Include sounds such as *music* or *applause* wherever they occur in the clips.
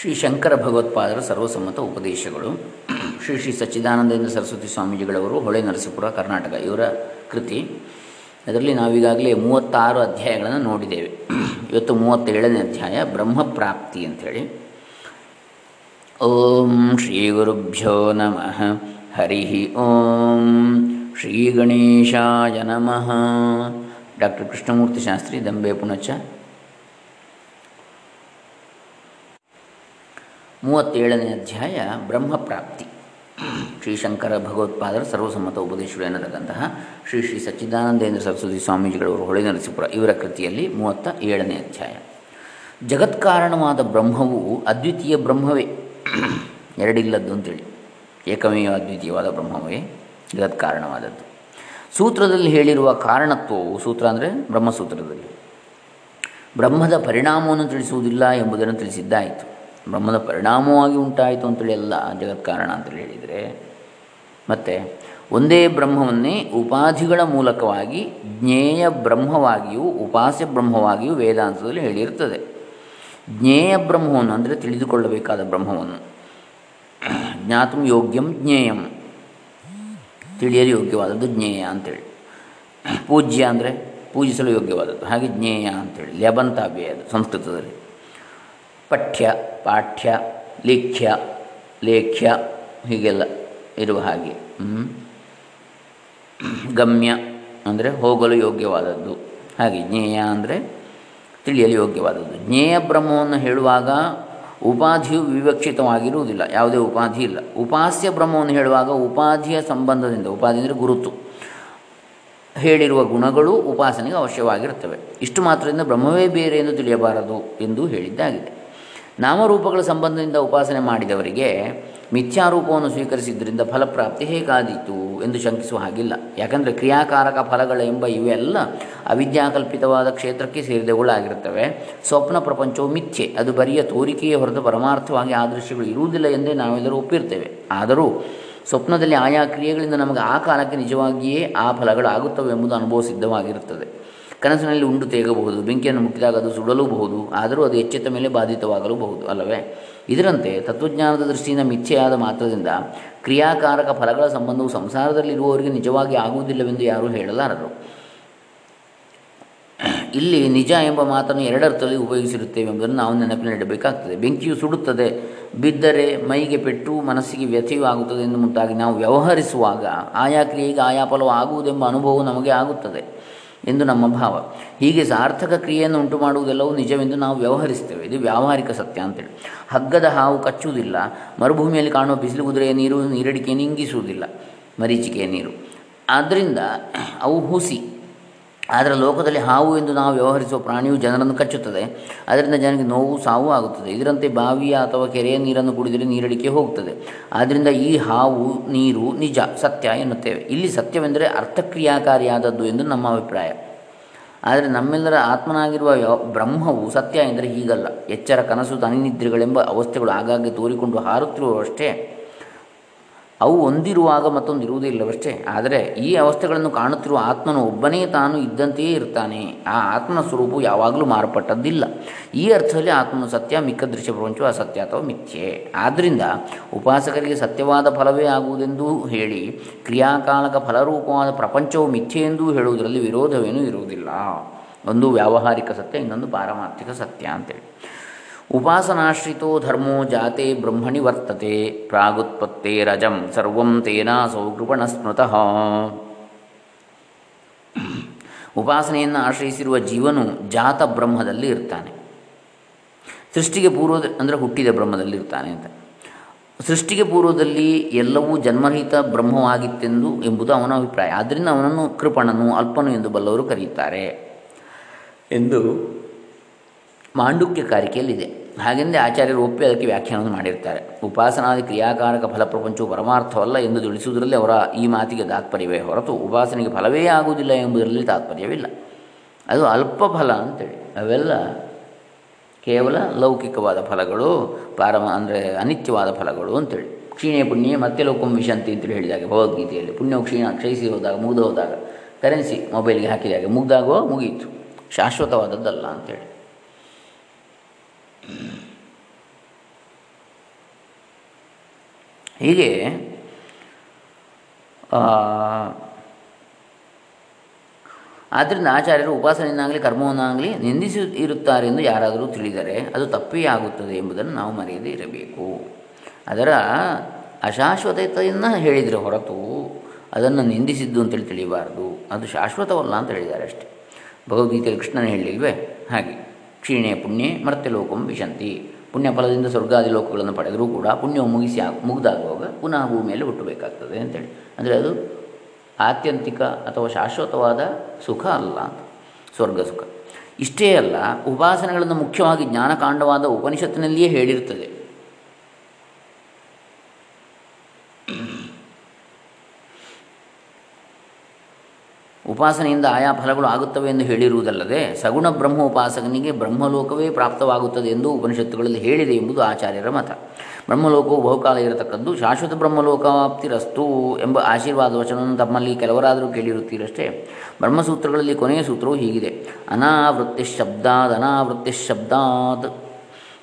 ಶ್ರೀ ಶಂಕರ ಭಗವತ್ಪಾದರ ಸರ್ವಸಮ್ಮತ ಉಪದೇಶಗಳು. *clears throat* ಶ್ರೀ ಶ್ರೀ ಸಚ್ಚಿದಾನಂದೇಂದ್ರ ಸರಸ್ವತಿ ಸ್ವಾಮೀಜಿಗಳವರು, ಹೊಳೆ ನರಸೀಪುರ, ಕರ್ನಾಟಕ, ಇವರ ಕೃತಿ. ಅದರಲ್ಲಿ ನಾವೀಗಾಗಲೇ ಮೂವತ್ತಾರು ಅಧ್ಯಾಯಗಳನ್ನು ನೋಡಿದ್ದೇವೆ. *clears throat* ಇವತ್ತು ಮೂವತ್ತೇಳನೇ ಅಧ್ಯಾಯ ಬ್ರಹ್ಮಪ್ರಾಪ್ತಿ ಅಂಥೇಳಿ. ಓಂ ಶ್ರೀ ಗುರುಭ್ಯೋ ನಮಃ. ಹರಿ ಓಂ ಶ್ರೀ ಗಣೇಶಾಯ ನಮಃ. ಡಾಕ್ಟರ್ ಕೃಷ್ಣಮೂರ್ತಿ ಶಾಸ್ತ್ರಿ ದಂಬೆ ಪುಣಚ. ಮೂವತ್ತೇಳನೇ ಅಧ್ಯಾಯ ಬ್ರಹ್ಮಪ್ರಾಪ್ತಿ. ಶ್ರೀಶಂಕರ ಭಗವತ್ಪಾದರ ಸರ್ವಸಮ್ಮತ ಉಪದೇಶಗಳು ಎನ್ನತಕ್ಕಂತಹ ಶ್ರೀ ಶ್ರೀ ಸಚ್ಚಿದಾನಂದೇಂದ್ರ ಸರಸ್ವತಿ ಸ್ವಾಮೀಜಿಗಳವರು ಹೊಳೆ ನರಸಿಪುರ ಇವರ ಕೃತಿಯಲ್ಲಿ ಮೂವತ್ತ ಏಳನೇ ಅಧ್ಯಾಯ. ಜಗತ್ಕಾರಣವಾದ ಬ್ರಹ್ಮವು ಅದ್ವಿತೀಯ ಬ್ರಹ್ಮವೇ. ಎರಡಿಲ್ಲದ್ದು ಅಂತೇಳಿ. ಏಕಮೇವ ಅದ್ವಿತೀಯವಾದ ಬ್ರಹ್ಮವೇ? ಜಗತ್ಕಾರಣವಾದದ್ದು. ಸೂತ್ರದಲ್ಲಿ ಹೇಳಿರುವ ಕಾರಣತ್ವವು ಸೂತ್ರ ಅಂದರೆ ಬ್ರಹ್ಮಸೂತ್ರದಲ್ಲಿ. ಬ್ರಹ್ಮದ ಪರಿಣಾಮವನ್ನು ತಿಳಿಸುವುದಿಲ್ಲ ಎಂಬುದನ್ನು ತಿಳಿಸಿದ್ದಾಯಿತು. ಬ್ರಹ್ಮದ ಪರಿಣಾಮವಾಗಿ ಉಂಟಾಯಿತು ಅಂತೇಳಿ ಎಲ್ಲ ಜಗತ್ಕಾರಣ ಅಂತೇಳಿ ಹೇಳಿದರೆ. ಮತ್ತು ಒಂದೇ ಬ್ರಹ್ಮವನ್ನೇ ಉಪಾಧಿಗಳ ಮೂಲಕವಾಗಿ ಜ್ಞೇಯ ಬ್ರಹ್ಮವಾಗಿಯೂ ಉಪಾಸ್ಯ ಬ್ರಹ್ಮವಾಗಿಯೂ ವೇದಾಂತದಲ್ಲಿ ಹೇಳಿರುತ್ತದೆ ಜ್ಞೇಯ ಬ್ರಹ್ಮವನ್ನು ಅಂದರೆ ತಿಳಿದುಕೊಳ್ಳಬೇಕಾದ ಬ್ರಹ್ಮವನ್ನು. ಜ್ಞಾತು ಯೋಗ್ಯಂ ಜ್ಞೇಯಂ. ತಿಳಿಯಲು ಯೋಗ್ಯವಾದದ್ದು ಜ್ಞೇಯ ಅಂತೇಳಿ. ಪೂಜ್ಯ ಅಂದರೆ ಪೂಜಿಸಲು ಯೋಗ್ಯವಾದದ್ದು. ಹಾಗೆ ಜ್ಞೇಯ ಅಂತೇಳಿ. ಲ್ಯಬಂತಾವ್ಯಯ ಅದು ಸಂಸ್ಕೃತದಲ್ಲಿ. ಪಠ್ಯ, ಪಾಠ್ಯ, ಲಿಖ್ಯ, ಲೇಖ್ಯ ಹೀಗೆಲ್ಲ ಇರುವ ಹಾಗೆ. ಗಮ್ಯ ಅಂದರೆ ಹೋಗಲು ಯೋಗ್ಯವಾದದ್ದು. ಹಾಗೆ ಜ್ಞೇಯ ಅಂದರೆ ತಿಳಿಯಲು ಯೋಗ್ಯವಾದದ್ದು. ಜ್ಞೇಯ ಬ್ರಹ್ಮವನ್ನು ಹೇಳುವಾಗ ಉಪಾಧಿಯು ವಿವಕ್ಷಿತವಾಗಿರುವುದಿಲ್ಲ, ಯಾವುದೇ ಉಪಾಧಿ ಇಲ್ಲ. ಉಪಾಸ್ಯ ಬ್ರಹ್ಮವನ್ನು ಹೇಳುವಾಗ ಉಪಾಧಿಯ ಸಂಬಂಧದಿಂದ, ಉಪಾಧಿ ಅಂದರೆ ಗುರುತು. ಹೇಳಿರುವ ಗುಣಗಳು ಉಪಾಸನೆಗೆ ಅವಶ್ಯವಾಗಿರುತ್ತವೆ. ಇಷ್ಟು ಮಾತ್ರದಿಂದ ಬ್ರಹ್ಮವೇ ಬೇರೆ ಎಂದು ತಿಳಿಯಬಾರದು ಎಂದು ಹೇಳಿದ್ದಾಗಿದೆ. ನಾಮರೂಪಗಳ ಸಂಬಂಧದಿಂದ ಉಪಾಸನೆ ಮಾಡಿದವರಿಗೆ ಮಿಥ್ಯಾರೂಪವನ್ನು ಸ್ವೀಕರಿಸಿದ್ದರಿಂದ ಫಲಪ್ರಾಪ್ತಿ ಹೇಗಾದೀತು ಎಂದು ಶಂಕಿಸುವ ಹಾಗಿಲ್ಲ. ಯಾಕಂದರೆ ಕ್ರಿಯಾಕಾರಕ ಫಲಗಳು ಎಂಬ ಇವೆಲ್ಲ ಅವಿದ್ಯಾಕಲ್ಪಿತವಾದ ಕ್ಷೇತ್ರಕ್ಕೆ ಸೇರಿದವುಗಳಾಗಿರುತ್ತವೆ. ಸ್ವಪ್ನ ಪ್ರಪಂಚವು ಮಿಥ್ಯೆ. ಅದು ಬರಿಯ ತೋರಿಕೆಯೇ ಹೊರತು ಪರಮಾರ್ಥವಾಗಿ ಆ ದೃಶ್ಯಗಳು ಇರುವುದಿಲ್ಲ ಎಂದೇ ನಾವೆಲ್ಲರೂ ಒಪ್ಪಿರ್ತೇವೆ. ಆದರೂ ಸ್ವಪ್ನದಲ್ಲಿ ಆಯಾ ಕ್ರಿಯೆಗಳಿಂದ ನಮಗೆ ಆ ಕಾಲಕ್ಕೆ ನಿಜವಾಗಿಯೇ ಆ ಫಲಗಳಾಗುತ್ತವೆ ಎಂಬುದು ಅನುಭವ ಸಿದ್ಧವಾಗಿರುತ್ತದೆ. ಕನಸಿನಲ್ಲಿ ಉಂಡು ತೇಗಬಹುದು, ಬೆಂಕಿಯನ್ನು ಮುಟ್ಟಿದಾಗ ಅದು ಸುಡಲೂಬಹುದು, ಆದರೂ ಅದು ಎಚ್ಚೆತ್ತ ಮೇಲೆ ಬಾಧಿತವಾಗಲೂಬಹುದು, ಅಲ್ಲವೇ? ಇದರಂತೆ ತತ್ವಜ್ಞಾನದ ದೃಷ್ಟಿಯಿಂದ ಮಿಥ್ಯೆಯಾದ ಮಾತ್ರದಿಂದ ಕ್ರಿಯಾಕಾರಕ ಫಲಗಳ ಸಂಬಂಧವು ಸಂಸಾರದಲ್ಲಿರುವವರಿಗೆ ನಿಜವಾಗಿ ಆಗುವುದಿಲ್ಲವೆಂದು ಯಾರೂ ಹೇಳಲಾರರು. ಇಲ್ಲಿ ನಿಜ ಎಂಬ ಮಾತನ್ನು ಎರಡರ್ಥದಲ್ಲಿ ಉಪಯೋಗಿಸಿರುತ್ತೇವೆ ಎಂಬುದನ್ನು ನಾವು ನೆನಪಿನಲ್ಲಿಡಬೇಕಾಗ್ತದೆ ಬೆಂಕಿಯು ಸುಡುತ್ತದೆ, ಬಿದ್ದರೆ ಮೈಗೆ ಪೆಟ್ಟು, ಮನಸ್ಸಿಗೆ ವ್ಯಥೆಯೂ ಆಗುತ್ತದೆ ಎಂದು ಮುಂತಾಗಿ ನಾವು ವ್ಯವಹರಿಸುವಾಗ ಆಯಾ ಕ್ರಿಯೆಗೆ ಆಯಾ ಫಲವು ಆಗುವುದೆಂಬ ಅನುಭವವು ನಮಗೆ ಆಗುತ್ತದೆ. ಎಂದು ನಮ್ಮ ಭಾವ. ಹೀಗೆ ಸಾರ್ಥಕ ಕ್ರಿಯೆಯನ್ನು ಉಂಟು ಮಾಡುವುದೆಲ್ಲವೂ ನಿಜವೆಂದು ನಾವು ವ್ಯವಹರಿಸ್ತೇವೆ ಇದು ವ್ಯಾವಹಾರಿಕ ಸತ್ಯ ಅಂತೇಳಿ. ಹಗ್ಗದ ಹಾವು ಕಚ್ಚುವುದಿಲ್ಲ. ಮರುಭೂಮಿಯಲ್ಲಿ ಕಾಣುವ ಬಿಸಿಲು, ಕುದುರೆಯ ನೀರು ನೀರಡಿಕೆ ಇಂಗಿಸುವುದಿಲ್ಲ. ಮರೀಚಿಕೆಯ ನೀರು. ಆದ್ದರಿಂದ ಅವು ಹುಸಿ. ಆದರೆ ಲೋಕದಲ್ಲಿ ಹಾವು ಎಂದು ನಾವು ವ್ಯವಹರಿಸುವ ಪ್ರಾಣಿಯು ಜನರನ್ನು ಕಚ್ಚುತ್ತದೆ. ಅದರಿಂದ ಜನರಿಗೆ ನೋವು, ಸಾವು ಆಗುತ್ತದೆ. ಇದರಂತೆ ಬಾವಿಯ ಅಥವಾ ಕೆರೆಯ ನೀರನ್ನು ಕುಡಿದರೆ ನೀರಡಿಕೆ ಹೋಗುತ್ತದೆ. ಆದ್ದರಿಂದ ಈ ಹಾವು, ನೀರು ನಿಜ, ಸತ್ಯ ಎನ್ನುತ್ತೇವೆ. ಇಲ್ಲಿ ಸತ್ಯವೆಂದರೆ ಅರ್ಥಕ್ರಿಯಾಕಾರಿಯಾದದ್ದು ಎಂದು ನಮ್ಮ ಅಭಿಪ್ರಾಯ. ಆದರೆ ನಮ್ಮೆಲ್ಲರ ಆತ್ಮನಾಗಿರುವ ಬ್ರಹ್ಮವು ಸತ್ಯ ಎಂದರೆ ಹೀಗಲ್ಲ. ಎಚ್ಚರ, ಕನಸು, ತನಿನಿದ್ರೆಗಳೆಂಬ ಅವಸ್ಥೆಗಳು ಆಗಾಗ್ಗೆ ತೋರಿಕೊಂಡು ಹಾರುತ್ತಿರುವಷ್ಟೇ ಅವು ಒಂದಿರುವಾಗ ಮತ್ತೊಂದು ಇರುವುದಿಲ್ಲವಷ್ಟೇ ಆದರೆ ಈ ಅವಸ್ಥೆಗಳನ್ನು ಕಾಣುತ್ತಿರುವ ಆತ್ಮನು ಒಬ್ಬನೇ ತಾನು ಇದ್ದಂತೆಯೇ ಇರ್ತಾನೆ. ಆ ಆತ್ಮನ ಸ್ವರೂಪವು ಯಾವಾಗಲೂ ಮಾರ್ಪಟ್ಟದ್ದಿಲ್ಲ. ಈ ಅರ್ಥದಲ್ಲಿ ಆತ್ಮನು ಸತ್ಯ, ಮಿಕ್ಕ ದೃಶ್ಯ ಪ್ರಪಂಚವು ಅಸತ್ಯ ಅಥವಾ ಮಿಥ್ಯೆ. ಆದ್ದರಿಂದ ಉಪಾಸಕರಿಗೆ ಸತ್ಯವಾದ ಫಲವೇ ಆಗುವುದೆಂದು ಹೇಳಿ, ಕ್ರಿಯಾಕಾಲಕ ಫಲರೂಪವಾದ ಪ್ರಪಂಚವು ಮಿಥ್ಯೆ ಎಂದು ಹೇಳುವುದರಲ್ಲಿ ವಿರೋಧವೇನೂ ಇರುವುದಿಲ್ಲ. ಒಂದು ವ್ಯಾವಹಾರಿಕ ಸತ್ಯ, ಇನ್ನೊಂದು ಪಾರಮಾರ್ಥಿಕ ಸತ್ಯ ಅಂತೇಳಿ. ಉಪಾಸನಾಶ್ರಿತೋ ಧರ್ಮೋ ಜಾತೆ ಬ್ರಹ್ಮಣಿ ವರ್ತತೆ ಪ್ರಾಗುತ್ಪತ್ತೇ ರಜಂ ಸರ್ವಂ ತೇನಾ ಸೌಕೃಪಣ ಸ್ಮೃತಃ. ಉಪಾಸನೆಯನ್ನು ಆಶ್ರಯಿಸಿರುವ ಜೀವನು ಜಾತ ಬ್ರಹ್ಮದಲ್ಲಿ ಇರ್ತಾನೆ. ಸೃಷ್ಟಿಗೆ ಪೂರ್ವದ, ಅಂದರೆ ಹುಟ್ಟಿದ ಬ್ರಹ್ಮದಲ್ಲಿ ಇರ್ತಾನೆ ಅಂತ. ಸೃಷ್ಟಿಗೆ ಪೂರ್ವದಲ್ಲಿ ಎಲ್ಲವೂ ಜನ್ಮರಹಿತ ಬ್ರಹ್ಮವಾಗಿತ್ತೆಂದು ಎಂಬುದು ಅವನ ಅಭಿಪ್ರಾಯ. ಆದ್ದರಿಂದ ಅವನನ್ನು ಕೃಪಣನು, ಅಲ್ಪನು ಎಂದು ಬಲ್ಲವರು ಕರೆಯುತ್ತಾರೆ. ಎಂದು ಮಾಂಡುಕ್ಯ ಕಾರಿಕೆಯಲ್ಲಿದೆ. ಹಾಗೆಂದೇ ಆಚಾರ್ಯರು ಒಪ್ಪಿ ಅದಕ್ಕೆ ವ್ಯಾಖ್ಯಾನವನ್ನು ಮಾಡಿರ್ತಾರೆ. ಉಪಾಸನಾದಿ ಕ್ರಿಯಾಕಾರಕ ಫಲಪ್ರಪಂಚವು ಪರಮಾರ್ಥವಲ್ಲ ಎಂದು ತಿಳಿಸುವುದರಲ್ಲಿ ಅವರ ಈ ಮಾತಿಗೆ ತಾತ್ಪರ್ಯವೇ ಹೊರತು ಉಪಾಸನೆಗೆ ಫಲವೇ ಆಗುವುದಿಲ್ಲ ಎಂಬುದರಲ್ಲಿ ತಾತ್ಪರ್ಯವಿಲ್ಲ. ಅದು ಅಲ್ಪ ಫಲ ಅಂತೇಳಿ. ಅವೆಲ್ಲ ಕೇವಲ ಲೌಕಿಕವಾದ ಫಲಗಳು, ಪಾರಮ ಅಂದರೆ ಅನಿತ್ಯವಾದ ಫಲಗಳು ಅಂತೇಳಿ. ಕ್ಷೀಣೆ ಪುಣ್ಯ ಮತ್ತೆ ಲೋಕಂ ವಿಶಂತಿ ಅಂತೇಳಿ ಹೇಳಿದಾಗ ಭಗವದ್ಗೀತೆಯಲ್ಲಿ. ಪುಣ್ಯವು ಕ್ಷೀಣ, ಕ್ಷಯಿಸಿ ಹೋದಾಗ, ಮುಗಿದು ಹೋದಾಗ, ಕರೆನ್ಸಿ, ಮೊಬೈಲ್ಗೆ ಹಾಕಿದಾಗ ಮುಗ್ದಾಗೋ ಮುಗೀತು. ಶಾಶ್ವತವಾದದ್ದಲ್ಲ ಅಂತೇಳಿ. ಹೀಗೆ ಆದ್ದರಿಂದ ಆಚಾರ್ಯರು ಉಪಾಸನೆಯನ್ನಾಗಲಿ ಕರ್ಮವನ್ನಾಗಲಿ ನಿಂದಿಸಿ ಇರುತ್ತಾರೆ ಎಂದು ಯಾರಾದರೂ ತಿಳಿದರೆ ಅದು ತಪ್ಪೇ ಆಗುತ್ತದೆ ಎಂಬುದನ್ನು ನಾವು ಮರೆಯದೇ ಇರಬೇಕು. ಅದರ ಅಶಾಶ್ವತತೆಯನ್ನು ಹೇಳಿದರೆ ಹೊರತು ಅದನ್ನು ನಿಂದಿಸಿದ್ದು ಅಂತೇಳಿ ತಿಳಿಯಬಾರ್ದು ಅದು ಶಾಶ್ವತವಲ್ಲ ಅಂತ ಹೇಳಿದ್ದಾರೆ ಅಷ್ಟೇ. ಭಗವದ್ಗೀತೆಯಲ್ಲಿ ಕೃಷ್ಣನ ಹೇಳಿಲ್ವೇ? ಹಾಗೆ. ಕ್ಷೀಣೆ ಪುಣ್ಯ ಮರ್ತ್ಯಲೋಕಂ ವಿಶಂತಿ. ಪುಣ್ಯ ಫಲದಿಂದ ಸ್ವರ್ಗಾದಿ ಲೋಕಗಳನ್ನು ಪಡೆದರೂ ಕೂಡ ಪುಣ್ಯವು ಮುಗಿಸಿ ಮುಗಿದಾಗುವಾಗ ಪುನಃ ಭೂಮಿಯಲ್ಲಿ ಹುಟ್ಟಬೇಕಾಗ್ತದೆ ಅಂತೇಳಿ. ಅಂದರೆ ಅದು ಆತ್ಯಂತಿಕ ಅಥವಾ ಶಾಶ್ವತವಾದ ಸುಖ ಅಲ್ಲ ಸ್ವರ್ಗ ಸುಖ. ಇಷ್ಟೇ ಅಲ್ಲ, ಉಪಾಸನೆಗಳನ್ನು ಮುಖ್ಯವಾಗಿ ಜ್ಞಾನಕಾಂಡವಾದ ಉಪನಿಷತ್ತಿನಲ್ಲಿಯೇ ಹೇಳಿರ್ತದೆ. ಉಪಾಸನೆಯಿಂದ ಆಯಾ ಫಲಗಳು ಆಗುತ್ತವೆ ಎಂದು ಹೇಳಿರುವುದಲ್ಲದೆ ಸಗುಣ ಬ್ರಹ್ಮ ಉಪಾಸಕನಿಗೆ ಬ್ರಹ್ಮಲೋಕವೇ ಪ್ರಾಪ್ತವಾಗುತ್ತದೆ ಎಂದು ಉಪನಿಷತ್ತುಗಳಲ್ಲಿ ಹೇಳಿದೆ ಎಂಬುದು ಆಚಾರ್ಯರ ಮತ. ಬ್ರಹ್ಮಲೋಕವು ಬಹುಕಾಲ ಇರತಕ್ಕದ್ದು, ಶಾಶ್ವತ ಬ್ರಹ್ಮಲೋಕಾಪ್ತಿರಸ್ತು ಎಂಬ ಆಶೀರ್ವಾದ ವಚನವನ್ನು ತಮ್ಮಲ್ಲಿ ಕೆಲವರಾದರೂ ಕೇಳಿರುತ್ತೀರಷ್ಟೇ. ಬ್ರಹ್ಮಸೂತ್ರಗಳಲ್ಲಿ ಕೊನೆಯ ಸೂತ್ರವು ಹೀಗಿದೆ. ಅನಾವೃತ್ತಿ ಶಬ್ದಾದ್ ಅನಾವೃತ್ತಿ ಶಬ್ದಾದ್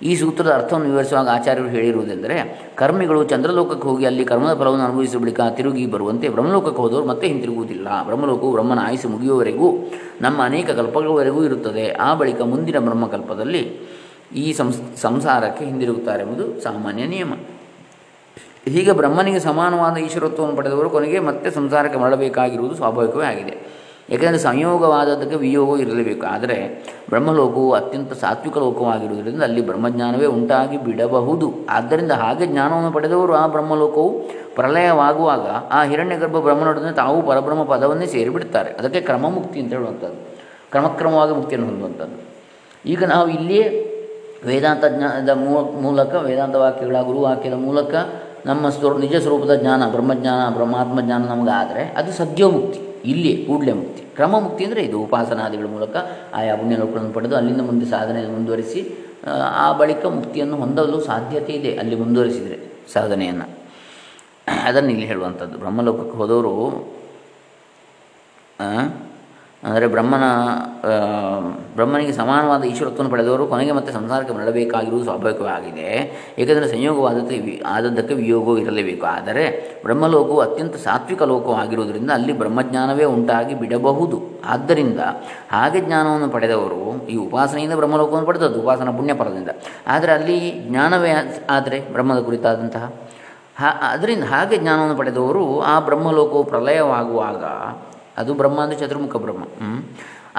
ಈ ಸೂತ್ರದ ಅರ್ಥವನ್ನು ವಿವರಿಸುವಾಗ ಆಚಾರ್ಯರು ಹೇಳಿರುವುದೆಂದರೆ, ಕರ್ಮಿಗಳು ಚಂದ್ರಲೋಕಕ್ಕೆ ಹೋಗಿ ಅಲ್ಲಿ ಕರ್ಮದ ಫಲವನ್ನು ಅನುಭವಿಸಿದ ಬಳಿಕ ತಿರುಗಿ ಬರುವಂತೆ ಬ್ರಹ್ಮಲೋಕಕ್ಕೆ ಹೋದವರು ಮತ್ತೆ ಹಿಂತಿರುಗುವುದಿಲ್ಲ. ಬ್ರಹ್ಮಲೋಕವು ಬ್ರಹ್ಮನ ಆಯುಸು ಮುಗಿಯುವವರೆಗೂ, ನಮ್ಮ ಅನೇಕ ಕಲ್ಪಗಳವರೆಗೂ ಇರುತ್ತದೆ. ಆ ಬಳಿಕ ಮುಂದಿನ ಬ್ರಹ್ಮಕಲ್ಪದಲ್ಲಿ ಈ ಸಂಸ್, ಸಂಸಾರಕ್ಕೆ ಹಿಂದಿರುಗುತ್ತಾರೆ ಎಂಬುದು ಸಾಮಾನ್ಯ ನಿಯಮ. ಹೀಗೆ ಬ್ರಹ್ಮನಿಗೆ ಸಮಾನವಾದ ಈಶ್ವರತ್ವವನ್ನು ಪಡೆದವರು ಕೊನೆಗೆ ಮತ್ತೆ ಸಂಸಾರಕ್ಕೆ ಮರಳಬೇಕಾಗಿರುವುದು ಸ್ವಾಭಾವಿಕವೇ ಆಗಿದೆ. ಏಕೆಂದರೆ ಸಂಯೋಗವಾದದಕ್ಕೆ ವಿಯೋಗ ಇರಲೇಬೇಕು. ಆದರೆ ಬ್ರಹ್ಮಲೋಕವು ಅತ್ಯಂತ ಸಾತ್ವಿಕ ಲೋಕವಾಗಿರುವುದರಿಂದ ಅಲ್ಲಿ ಬ್ರಹ್ಮಜ್ಞಾನವೇ ಉಂಟಾಗಿ ಬಿಡಬಹುದು. ಆದ್ದರಿಂದ ಹಾಗೆ ಜ್ಞಾನವನ್ನು ಪಡೆದವರು ಆ ಬ್ರಹ್ಮಲೋಕವು ಪ್ರಲಯವಾಗುವಾಗ ಆ ಹಿರಣ್ಯಗರ್ಭ ಬ್ರಹ್ಮನೊಡನೆ ತಾವು ಪರಬ್ರಹ್ಮ ಪದವನ್ನೇ ಸೇರಿಬಿಡುತ್ತಾರೆ. ಅದಕ್ಕೆ ಕ್ರಮಮುಕ್ತಿ ಅಂತ ಹೇಳುವಂಥದ್ದು. ಕ್ರಮಕ್ರಮವಾಗಿ ಮುಕ್ತಿಯನ್ನು ಹೊಂದುವಂಥದ್ದು. ಈಗ ನಾವು ಇಲ್ಲಿಯೇ ವೇದಾಂತ ಜ್ಞಾನದ ಮೂಲಕ ವೇದಾಂತ ವಾಕ್ಯಗಳ ಗುರುವಾಕ್ಯದ ಮೂಲಕ ನಮ್ಮ ಸ್ವರೂ, ನಿಜ ಸ್ವರೂಪದ ಜ್ಞಾನ, ಬ್ರಹ್ಮಜ್ಞಾನ, ಬ್ರಹ್ಮಾತ್ಮ ಜ್ಞಾನ ನಮಗಾದರೆ ಅದು ಸದ್ಯೋಮುಕ್ತಿ. ಇಲ್ಲಿ ಕೂಡಲೇ ಮುಕ್ತಿ. ಕ್ರಮ ಮುಕ್ತಿ ಅಂದರೆ ಇದು ಉಪಾಸನಾದಿಗಳ ಮೂಲಕ ಆಯಾ ಪುಣ್ಯಲೋಕಗಳನ್ನು ಪಡೆದು ಅಲ್ಲಿಂದ ಮುಂದೆ ಸಾಧನೆ ಮುಂದುವರಿಸಿ, ಆ ಬಳಿಕ ಮುಕ್ತಿಯನ್ನು ಹೊಂದಲು ಸಾಧ್ಯತೆ ಇದೆ ಅಲ್ಲಿ ಮುಂದುವರಿಸಿದರೆ ಸಾಧನೆಯನ್ನು. ಅದನ್ನು ಇಲ್ಲಿ ಹೇಳುವಂಥದ್ದು. ಬ್ರಹ್ಮಲೋಕಕ್ಕೆ ಹೋದವರು ಅಂದರೆ ಬ್ರಹ್ಮನ ಬ್ರಹ್ಮನಿಗೆ ಸಮಾನವಾದ ಈಶ್ವರತ್ವವನ್ನು ಪಡೆದವರು ಕೊನೆಗೆ ಮತ್ತೆ ಸಂಸಾರಕ್ಕೆ ಮರಳಬೇಕಾಗಿರುವುದು ಸ್ವಾಭಾವಿಕವಾಗಿದೆ. ಏಕೆಂದರೆ ಸಂಯೋಗವಾದ ಆದದ್ದಕ್ಕೆ ವಿಯೋಗವೂ ಇರಲೇಬೇಕು. ಆದರೆ ಬ್ರಹ್ಮಲೋಕವು ಅತ್ಯಂತ ಸಾತ್ವಿಕ ಲೋಕವಾಗಿರುವುದರಿಂದ ಅಲ್ಲಿ ಬ್ರಹ್ಮಜ್ಞಾನವೇ ಉಂಟಾಗಿ ಬಿಡಬಹುದು. ಆದ್ದರಿಂದ ಹಾಗೆ ಜ್ಞಾನವನ್ನು ಪಡೆದವರು ಈ ಉಪಾಸನೆಯಿಂದ ಬ್ರಹ್ಮಲೋಕವನ್ನು ಪಡೆದದ್ದು, ಉಪಾಸನ ಪುಣ್ಯಪರದಿಂದ ಆದರೆ ಅಲ್ಲಿ ಜ್ಞಾನವೇ ಆದರೆ ಬ್ರಹ್ಮದ ಕುರಿತಾದಂತಹ. ಹಾ, ಅದರಿಂದ ಹಾಗೆ ಜ್ಞಾನವನ್ನು ಪಡೆದವರು ಆ ಬ್ರಹ್ಮಲೋಕವು ಪ್ರಲಯವಾಗುವಾಗ ಅದು ಬ್ರಹ್ಮ ಅಂದರೆ ಚತುರ್ಮುಖ ಬ್ರಹ್ಮ.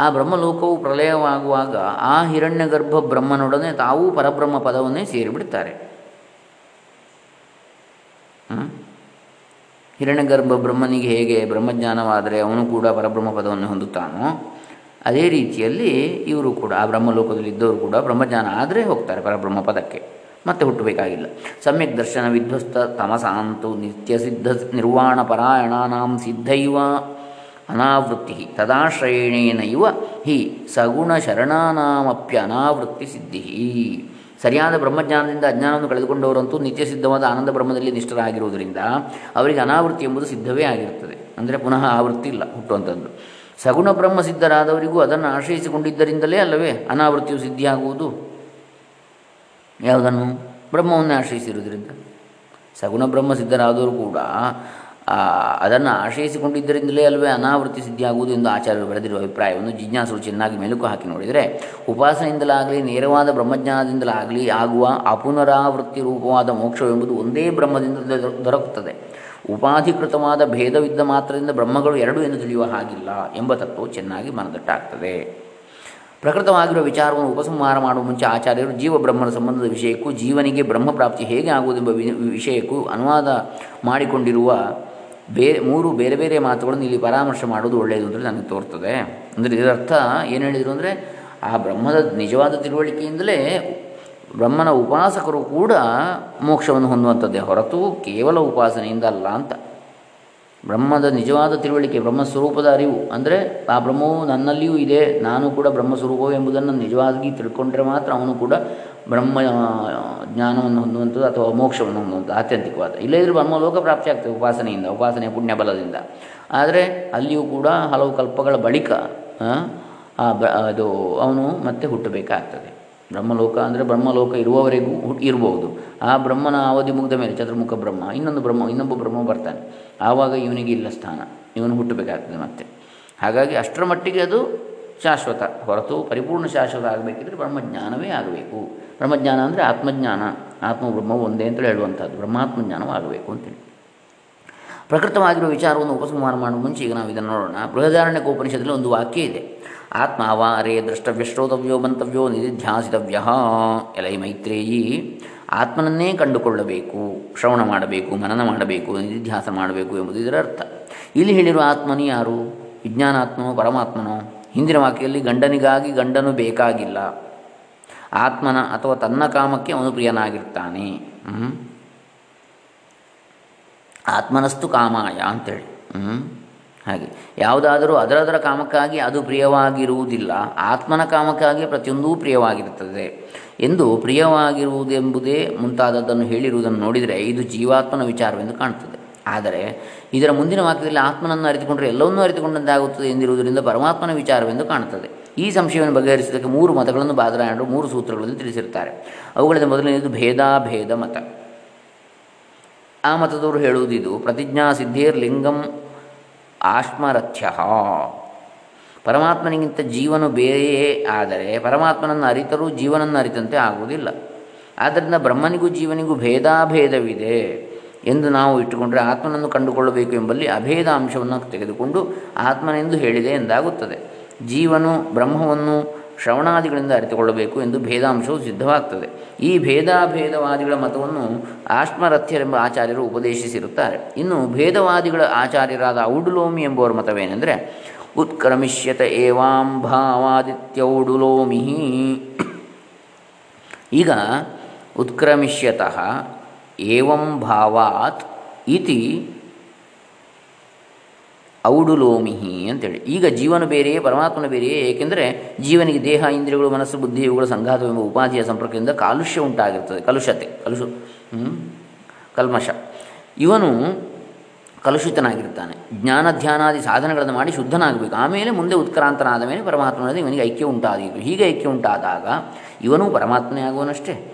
ಆ ಬ್ರಹ್ಮಲೋಕವು ಪ್ರಲಯವಾಗುವಾಗ ಆ ಹಿರಣ್ಯಗರ್ಭ ಬ್ರಹ್ಮನೊಡನೆ ತಾವೂ ಪರಬ್ರಹ್ಮ ಪದವನ್ನೇ ಸೇರಿಬಿಡ್ತಾರೆ. ಹಿರಣ್ಯಗರ್ಭ ಬ್ರಹ್ಮನಿಗೆ ಹೇಗೆ ಬ್ರಹ್ಮಜ್ಞಾನವಾದರೆ ಅವನು ಕೂಡ ಪರಬ್ರಹ್ಮ ಪದವನ್ನು ಹೊಂದುತ್ತಾನೋ, ಅದೇ ರೀತಿಯಲ್ಲಿ ಇವರು ಕೂಡ ಆ ಬ್ರಹ್ಮಲೋಕದಲ್ಲಿ ಇದ್ದವರು ಕೂಡ ಬ್ರಹ್ಮಜ್ಞಾನ ಆದರೆ ಹೋಗ್ತಾರೆ ಪರಬ್ರಹ್ಮ ಪದಕ್ಕೆ. ಮತ್ತೆ ಹುಟ್ಟಬೇಕಾಗಿಲ್ಲ. ಸಮ್ಯಕ್ ದರ್ಶನ ವಿಧ್ವಸ್ತ ತಮಸಾಂತು ನಿತ್ಯ ಸಿದ್ಧ ನಿರ್ವಾಣ ಪರಾಯಣಾನಾಂ ಸಿದ್ಧೈವ. ಅನಾವೃತ್ತಿ ತದಾಶ್ರಯಣೇನ ಇವ ಹಿ ಸಗುಣ ಶರಣಾನಾಮಪ್ಯ ಅನಾವೃತ್ತಿ ಸಿದ್ಧಿ ಸರಿಯಾದ ಬ್ರಹ್ಮಜ್ಞಾನದಿಂದ ಅಜ್ಞಾನವನ್ನು ಕಳೆದುಕೊಂಡವರಂತೂ ನಿತ್ಯ ಸಿದ್ಧವಾದ ಆನಂದ ಬ್ರಹ್ಮದಲ್ಲಿ ನಿಷ್ಠರಾಗಿರುವುದರಿಂದ ಅವರಿಗೆ ಅನಾವೃತ್ತಿ ಎಂಬುದು ಸಿದ್ಧವೇ ಆಗಿರುತ್ತದೆ. ಅಂದರೆ ಪುನಃ ಆವೃತ್ತಿ ಇಲ್ಲ ಹುಟ್ಟುವಂಥದ್ದು ಸಗುಣ ಬ್ರಹ್ಮ ಸಿದ್ಧರಾದವರಿಗೂ ಅದನ್ನು ಆಶ್ರಯಿಸಿಕೊಂಡಿದ್ದರಿಂದಲೇ ಅಲ್ಲವೇ ಅನಾವೃತ್ತಿಯು ಸಿದ್ಧಿಯಾಗುವುದು? ಯಾವುದನ್ನು? ಬ್ರಹ್ಮವನ್ನೇ ಆಶ್ರಯಿಸಿರುವುದರಿಂದ. ಸಗುಣ ಬ್ರಹ್ಮ ಸಿದ್ಧರಾದವರು ಕೂಡ ಅದನ್ನು ಆಶ್ರಯಿಸಿಕೊಂಡಿದ್ದರಿಂದಲೇ ಅಲ್ಲವೇ ಅನಾವೃತ್ತಿ ಸಿದ್ಧಿಯಾಗುವುದು ಎಂದು ಆಚಾರ್ಯರು ಬರೆದಿರುವ ಅಭಿಪ್ರಾಯವನ್ನು ಜಿಜ್ಞಾಸರು ಚೆನ್ನಾಗಿ ಮೆಲುಕು ಹಾಕಿ ನೋಡಿದರೆ, ಉಪಾಸನೆಯಿಂದಲಾಗಲಿ, ನೇರವಾದ ಬ್ರಹ್ಮಜ್ಞಾನದಿಂದಲಾಗಲಿ ಆಗುವ ಅಪುನರಾವೃತ್ತಿ ರೂಪವಾದ ಮೋಕ್ಷವೆಂಬುದು ಒಂದೇ ಬ್ರಹ್ಮದಿಂದ ದೊರಕುತ್ತದೆ. ಉಪಾಧಿಕೃತವಾದ ಭೇದವಿದ್ದ ಮಾತ್ರದಿಂದ ಬ್ರಹ್ಮಗಳು ಎರಡು ಎಂದು ತಿಳಿಯುವ ಹಾಗಿಲ್ಲ ಎಂಬ ತತ್ವವು ಚೆನ್ನಾಗಿ ಮನದಟ್ಟಾಗ್ತದೆ. ಪ್ರಕೃತವಾಗಿರುವ ವಿಚಾರವನ್ನು ಉಪಸಂಹಾರ ಮಾಡುವ ಮುಂಚೆ ಆಚಾರ್ಯರು ಜೀವ ಬ್ರಹ್ಮನ ಸಂಬಂಧದ ವಿಷಯಕ್ಕೂ ಜೀವನಿಗೆ ಬ್ರಹ್ಮಪ್ರಾಪ್ತಿ ಹೇಗೆ ಆಗುವುದೆಂಬ ವಿಷಯಕ್ಕೂ ಅನುವಾದ ಮಾಡಿಕೊಂಡಿರುವ ಬೇರೆ ಮೂರು ಬೇರೆ ಬೇರೆ ಮಾತುಗಳನ್ನು ಇಲ್ಲಿ ಪರಾಮರ್ಶೆ ಮಾಡೋದು ಒಳ್ಳೆಯದು ಅಂದರೆ ನನಗೆ ತೋರ್ತದೆ. ಅಂದರೆ ಇದರರ್ಥ ಏನು ಹೇಳಿದರು ಅಂದರೆ, ಆ ಬ್ರಹ್ಮದ ನಿಜವಾದ ತಿಳುವಳಿಕೆಯಿಂದಲೇ ಬ್ರಹ್ಮನ ಉಪಾಸಕರು ಕೂಡ ಮೋಕ್ಷವನ್ನು ಹೊಂದುವಂಥದ್ದೇ ಹೊರತು ಕೇವಲ ಉಪಾಸನೆಯಿಂದ ಅಲ್ಲ ಅಂತ ಬ್ರಹ್ಮದ ನಿಜವಾದ ತಿಳುವಳಿಕೆ, ಬ್ರಹ್ಮಸ್ವರೂಪದ ಅರಿವು. ಅಂದರೆ, ಆ ಬ್ರಹ್ಮವು ನನ್ನಲ್ಲಿಯೂ ಇದೆ, ನಾನು ಕೂಡ ಬ್ರಹ್ಮಸ್ವರೂಪವು ಎಂಬುದನ್ನು ನಿಜವಾಗಿ ತಿಳ್ಕೊಂಡ್ರೆ ಮಾತ್ರ ಅವನು ಕೂಡ ಬ್ರಹ್ಮ ಜ್ಞಾನವನ್ನು ಹೊಂದುವಂಥದ್ದು ಅಥವಾ ಮೋಕ್ಷವನ್ನು ಹೊಂದುವಂಥದ್ದು, ಆತ್ಯಂತಿಕವಾದ. ಇಲ್ಲದಿದ್ದರೆ ಬ್ರಹ್ಮಲೋಕ ಪ್ರಾಪ್ತಿ ಆಗ್ತದೆ ಉಪಾಸನೆಯಿಂದ, ಉಪಾಸನೆಯ ಪುಣ್ಯ ಬಲದಿಂದ ಆದರೆ, ಅಲ್ಲಿಯೂ ಕೂಡ ಹಲವು ಕಲ್ಪಗಳ ಬಳಿಕ ಆ, ಅದು, ಅವನು ಮತ್ತೆ ಹುಟ್ಟಬೇಕಾಗ್ತದೆ. ಬ್ರಹ್ಮಲೋಕ ಅಂದರೆ ಬ್ರಹ್ಮಲೋಕ ಇರುವವರೆಗೂ ಇರಬಹುದು ಆ ಬ್ರಹ್ಮನ ಅವಧಿ ಮುಗಿದ ಮೇಲೆ ಚತುರ್ಮುಖ ಬ್ರಹ್ಮ, ಇನ್ನೊಂದು ಬ್ರಹ್ಮ, ಇನ್ನೊಬ್ಬ ಬ್ರಹ್ಮ ಬರ್ತಾನೆ. ಆವಾಗ ಇವನಿಗೆ ಇಲ್ಲ ಸ್ಥಾನ. ಇವನು ಹುಟ್ಟಬೇಕಾಗ್ತದೆ ಮತ್ತೆ. ಹಾಗಾಗಿ ಅಷ್ಟರ ಮಟ್ಟಿಗೆ ಅದು ಶಾಶ್ವತ. ಹೊರತು ಪರಿಪೂರ್ಣ ಶಾಶ್ವತ ಆಗಬೇಕಿದ್ರೆ ಬ್ರಹ್ಮಜ್ಞಾನವೇ ಆಗಬೇಕು. ಬ್ರಹ್ಮಜ್ಞಾನ ಅಂದರೆ ಆತ್ಮಜ್ಞಾನ. ಆತ್ಮ ಬ್ರಹ್ಮ ಒಂದೇ ಅಂತೇಳಿ ಹೇಳುವಂಥದ್ದು. ಬ್ರಹ್ಮಾತ್ಮಜ್ಞಾನವಾಗಬೇಕು ಅಂತೇಳಿ. ಪ್ರಕೃತವಾಗಿರುವ ವಿಚಾರವನ್ನು ಉಪಸಂಹಾರ ಮಾಡುವ ಮುಂಚೆ ಈಗ ನಾವು ಇದನ್ನು ನೋಡೋಣ. ಬೃಹದಾರಣ್ಯ ಉಪನಿಷತ್ತಿನಲ್ಲಿ ಒಂದು ವಾಕ್ಯ ಇದೆ. ಆತ್ಮ ಅವಾರೇ ದ್ರಷ್ಟವ್ಯ ಶ್ರೋತವ್ಯೋ ಮಂತವ್ಯೋ ನಿಧಿಧ್ಯಾಸಿತವ್ಯ ಎಲೈ ಮೈತ್ರೇಯಿ. ಆತ್ಮನನ್ನೇ ಕಂಡುಕೊಳ್ಳಬೇಕು, ಶ್ರವಣ ಮಾಡಬೇಕು, ಮನನ ಮಾಡಬೇಕು, ನಿಧಿಧ್ಯಾಸ ಮಾಡಬೇಕು ಎಂಬುದು ಇದರ ಅರ್ಥ. ಇಲ್ಲಿ ಹೇಳಿರುವ ಆತ್ಮನು ಯಾರು? ವಿಜ್ಞಾನಾತ್ಮನೋ, ಪರಮಾತ್ಮನೋ? ಹಿಂದಿನ ವಾಕ್ಯದಲ್ಲಿ ಗಂಡನಿಗಾಗಿ ಗಂಡನು ಬೇಕಾಗಿಲ್ಲ. ಆತ್ಮನ ಅಥವಾ ತನ್ನ ಕಾಮಕ್ಕೆ ಅವನು ಪ್ರಿಯನಾಗಿರ್ತಾನೆ. ಆತ್ಮನಸ್ತು ಕಾಮಾಯ ಅಂತೇಳಿ. ಹಾಗೆ. ಯಾವುದಾದರೂ ಅದರದರ ಕಾಮಕ್ಕಾಗಿ ಅದು ಪ್ರಿಯವಾಗಿರುವುದಿಲ್ಲ, ಆತ್ಮನ ಕಾಮಕ್ಕಾಗಿ ಪ್ರತಿಯೊಂದೂ ಪ್ರಿಯವಾಗಿರುತ್ತದೆ. ಎಂದು ಪ್ರಿಯವಾಗಿರುವುದೆಂಬುದೇ ಮುಂತಾದದ್ದನ್ನು ಹೇಳಿರುವುದನ್ನು ನೋಡಿದರೆ ಇದು ಜೀವಾತ್ಮನ ವಿಚಾರವೆಂದು ಕಾಣುತ್ತದೆ. ಆದರೆ ಇದರ ಮುಂದಿನ ವಾಕ್ಯದಲ್ಲಿ ಆತ್ಮನನ್ನು ಅರಿತುಕೊಂಡರೆ ಎಲ್ಲವನ್ನೂ ಅರಿತುಕೊಂಡಂತಾಗುತ್ತದೆ ಎಂದಿರುವುದರಿಂದ ಪರಮಾತ್ಮನ ವಿಚಾರವೆಂದು ಕಾಣುತ್ತದೆ. ಈ ಸಂಶಯವನ್ನು ಬಗೆಹರಿಸಿದಕ್ಕೆ ಮೂರು ಮತಗಳನ್ನು ಬಾದರಾಯಣರು ಮೂರು ಸೂತ್ರಗಳಲ್ಲಿ ತಿಳಿಸಿರುತ್ತಾರೆ. ಅವುಗಳಲ್ಲಿ ಮೊದಲನೆಯದು ಭೇದಾಭೇದ ಮತ. ಆ ಮತದವರು ಹೇಳುವುದಿದು ಪ್ರತಿಜ್ಞಾ ಸಿದ್ಧೇರ್ ಲಿಂಗಂ ಆಶ್ಮರಥ್ಯ. ಪರಮಾತ್ಮನಿಗಿಂತ ಜೀವನು ಬೇರೆಯೇ ಆದರೆ ಪರಮಾತ್ಮನನ್ನು ಅರಿತರೂ ಜೀವನನ್ನು ಅರಿತಂತೆ ಆಗುವುದಿಲ್ಲ. ಆದ್ದರಿಂದ ಬ್ರಹ್ಮನಿಗೂ ಜೀವನಿಗೂ ಭೇದಾಭೇದವಿದೆ ಎಂದು ನಾವು ಇಟ್ಟುಕೊಂಡರೆ ಆತ್ಮನನ್ನು ಕಂಡುಕೊಳ್ಳಬೇಕು ಎಂಬಲ್ಲಿ ಅಭೇದ ಅಂಶವನ್ನು ತೆಗೆದುಕೊಂಡು ಆತ್ಮನೆಂದು ಹೇಳಿದೆ ಎಂದಾಗುತ್ತದೆ. ಜೀವನು ಬ್ರಹ್ಮವನ್ನು ಶ್ರವಣಾದಿಗಳಿಂದ ಅರಿತುಕೊಳ್ಳಬೇಕು ಎಂದು ಭೇದಾಂಶವು ಸಿದ್ಧವಾಗ್ತದೆ. ಈ ಭೇದಾಭೇದವಾದಿಗಳ ಮತವನ್ನು ಆಶ್ಮರಥ್ಯರೆಂಬ ಆಚಾರ್ಯರು ಉಪದೇಶಿಸಿರುತ್ತಾರೆ. ಇನ್ನು ಭೇದವಾದಿಗಳ ಆಚಾರ್ಯರಾದ ಔಡುಲೋಮಿ ಎಂಬುವರ ಮತವೇನೆಂದರೆ, ಉತ್ಕ್ರಮಿಷ್ಯತ ಏವಾಂ ಭಾವಾದಿತ್ಯೌಡುಲೋಮಿ ಈಗ ಉತ್ಕ್ರಮಿಷ್ಯತಃ ಏವಂ ಭಾವಾತ್ ಇತಿ ಔಡುಲೋಮಿಹಿ ಅಂತೇಳಿ. ಈಗ ಜೀವನ ಬೇರೆಯೇ, ಪರಮಾತ್ಮನ ಬೇರೆಯೇ, ಏಕೆಂದರೆ ಜೀವನಿಗೆ ದೇಹ, ಇಂದ್ರಿಯಗಳು, ಮನಸ್ಸು, ಬುದ್ಧಿ, ಇವುಗಳ ಸಂಘಾತವೆಂಬ ಉಪಾಧಿಯ ಸಂಪರ್ಕದಿಂದ ಕಾಲುಷ್ಯ ಉಂಟಾಗಿರ್ತದೆ. ಕಲುಷತೆ, ಕಲುಷು ಕಲ್ಮಶ. ಇವನು ಕಲುಷಿತನಾಗಿರ್ತಾನೆ. ಜ್ಞಾನ ಧ್ಯಾನಾದಿ ಸಾಧನೆಗಳನ್ನು ಮಾಡಿ ಶುದ್ಧನಾಗಬೇಕು. ಆಮೇಲೆ ಮುಂದೆ ಉತ್ಕ್ರಾಂತನಾದ ಮೇಲೆ ಪರಮಾತ್ಮನಲ್ಲಿ ಇವನಿಗೆ ಐಕ್ಯ ಉಂಟಾದೀತು ಹೀಗೆ ಐಕ್ಯ ಉಂಟಾದಾಗ ಇವನು ಪರಮಾತ್ಮನೇ ಆಗುವನಷ್ಟೇ.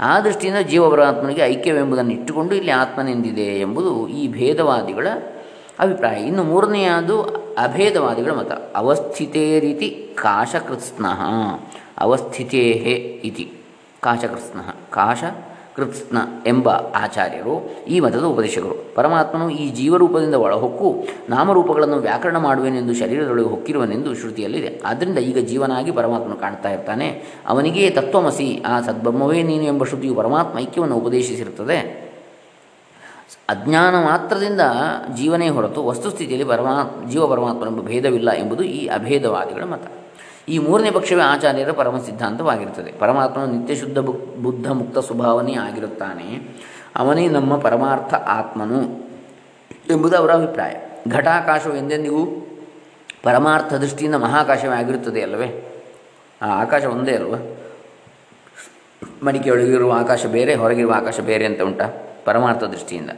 ಆ ದೃಷ್ಟಿಯಿಂದ ಜೀವ ಪರಮಾತ್ಮನಿಗೆ ಐಕ್ಯವೆಂಬುದನ್ನು ಇಟ್ಟುಕೊಂಡು ಇಲ್ಲಿ ಆತ್ಮನೆಂದಿದೆ ಎಂಬುದು ಈ ಭೇದವಾದಿಗಳ ಅಭಿಪ್ರಾಯ. ಇನ್ನು ಮೂರನೆಯದು ಅಭೇದವಾದಿಗಳ ಮತ. ಅವಸ್ಥಿತೇ ರೀತಿ ಕಾಶಕೃತ್ಸ್ನ. ಅವಸ್ಥಿತೇ ಇತಿ ಕಾಶಕೃತ್ಸ್ನ. ಕಾಶ ಕೃತ್ಸ್ನ ಎಂಬ ಆಚಾರ್ಯರು ಈ ಮತದ ಉಪದೇಶಕರು. ಪರಮಾತ್ಮನು ಈ ಜೀವರೂಪದಿಂದ ಒಳಹೊಕ್ಕು ನಾಮರೂಪಗಳನ್ನು ವ್ಯಾಕರಣ ಮಾಡುವೆನೆಂದು ಶರೀರದೊಳಗೆ ಹೊಕ್ಕಿರುವನೆಂದು ಶ್ರುತಿಯಲ್ಲಿದೆ. ಆದ್ದರಿಂದ ಈಗ ಜೀವನಾಗಿ ಪರಮಾತ್ಮನು ಕಾಣ್ತಾ ಇರ್ತಾನೆ. ಅವನಿಗೆ ತತ್ವಮಸಿ, ಆ ಸದ್ಬ್ರಹ್ಮವೇ ನೀನು ಎಂಬ ಶ್ರುತಿಯು ಪರಮಾತ್ಮ ಐಕ್ಯವನ್ನು ಉಪದೇಶಿಸಿರುತ್ತದೆ. ಅಜ್ಞಾನ ಮಾತ್ರದಿಂದ ಜೀವನೇ ಹೊರತು ವಸ್ತುಸ್ಥಿತಿಯಲ್ಲಿ ಪರಮಾ, ಜೀವ ಪರಮಾತ್ಮನೆಂಬ ಭೇದವಿಲ್ಲ ಎಂಬುದು ಈ ಅಭೇದವಾದಿಗಳ ಮತ. ಈ ಮೂರನೇ ಪಕ್ಷವೇ ಆಚಾರ್ಯರ ಪರಮ ಸಿದ್ಧಾಂತವಾಗಿರುತ್ತದೆ ಪರಮಾತ್ಮನು ನಿತ್ಯ ಶುದ್ಧ ಬುದ್ಧ ಮುಕ್ತ ಸ್ವಭಾವನೇ ಆಗಿರುತ್ತಾನೆ. ಅವನೇ ನಮ್ಮ ಪರಮಾರ್ಥ ಆತ್ಮನು ಎಂಬುದು ಅವರ ಅಭಿಪ್ರಾಯ. ಘಟಾಕಾಶವು ಎಂದೆಂದಿಗೂ ಪರಮಾರ್ಥ ದೃಷ್ಟಿಯಿಂದ ಮಹಾಕಾಶವೇ ಆಗಿರುತ್ತದೆ ಅಲ್ಲವೇ? ಆ ಆಕಾಶ ಒಂದೇ ಅಲ್ವ? ಮಡಿಕೆಯೊಳಗಿರುವ ಆಕಾಶ ಬೇರೆ, ಹೊರಗಿರುವ ಆಕಾಶ ಬೇರೆ ಅಂತ ಉಂಟಾ? ಪರಮಾರ್ಥ ದೃಷ್ಟಿಯಿಂದ.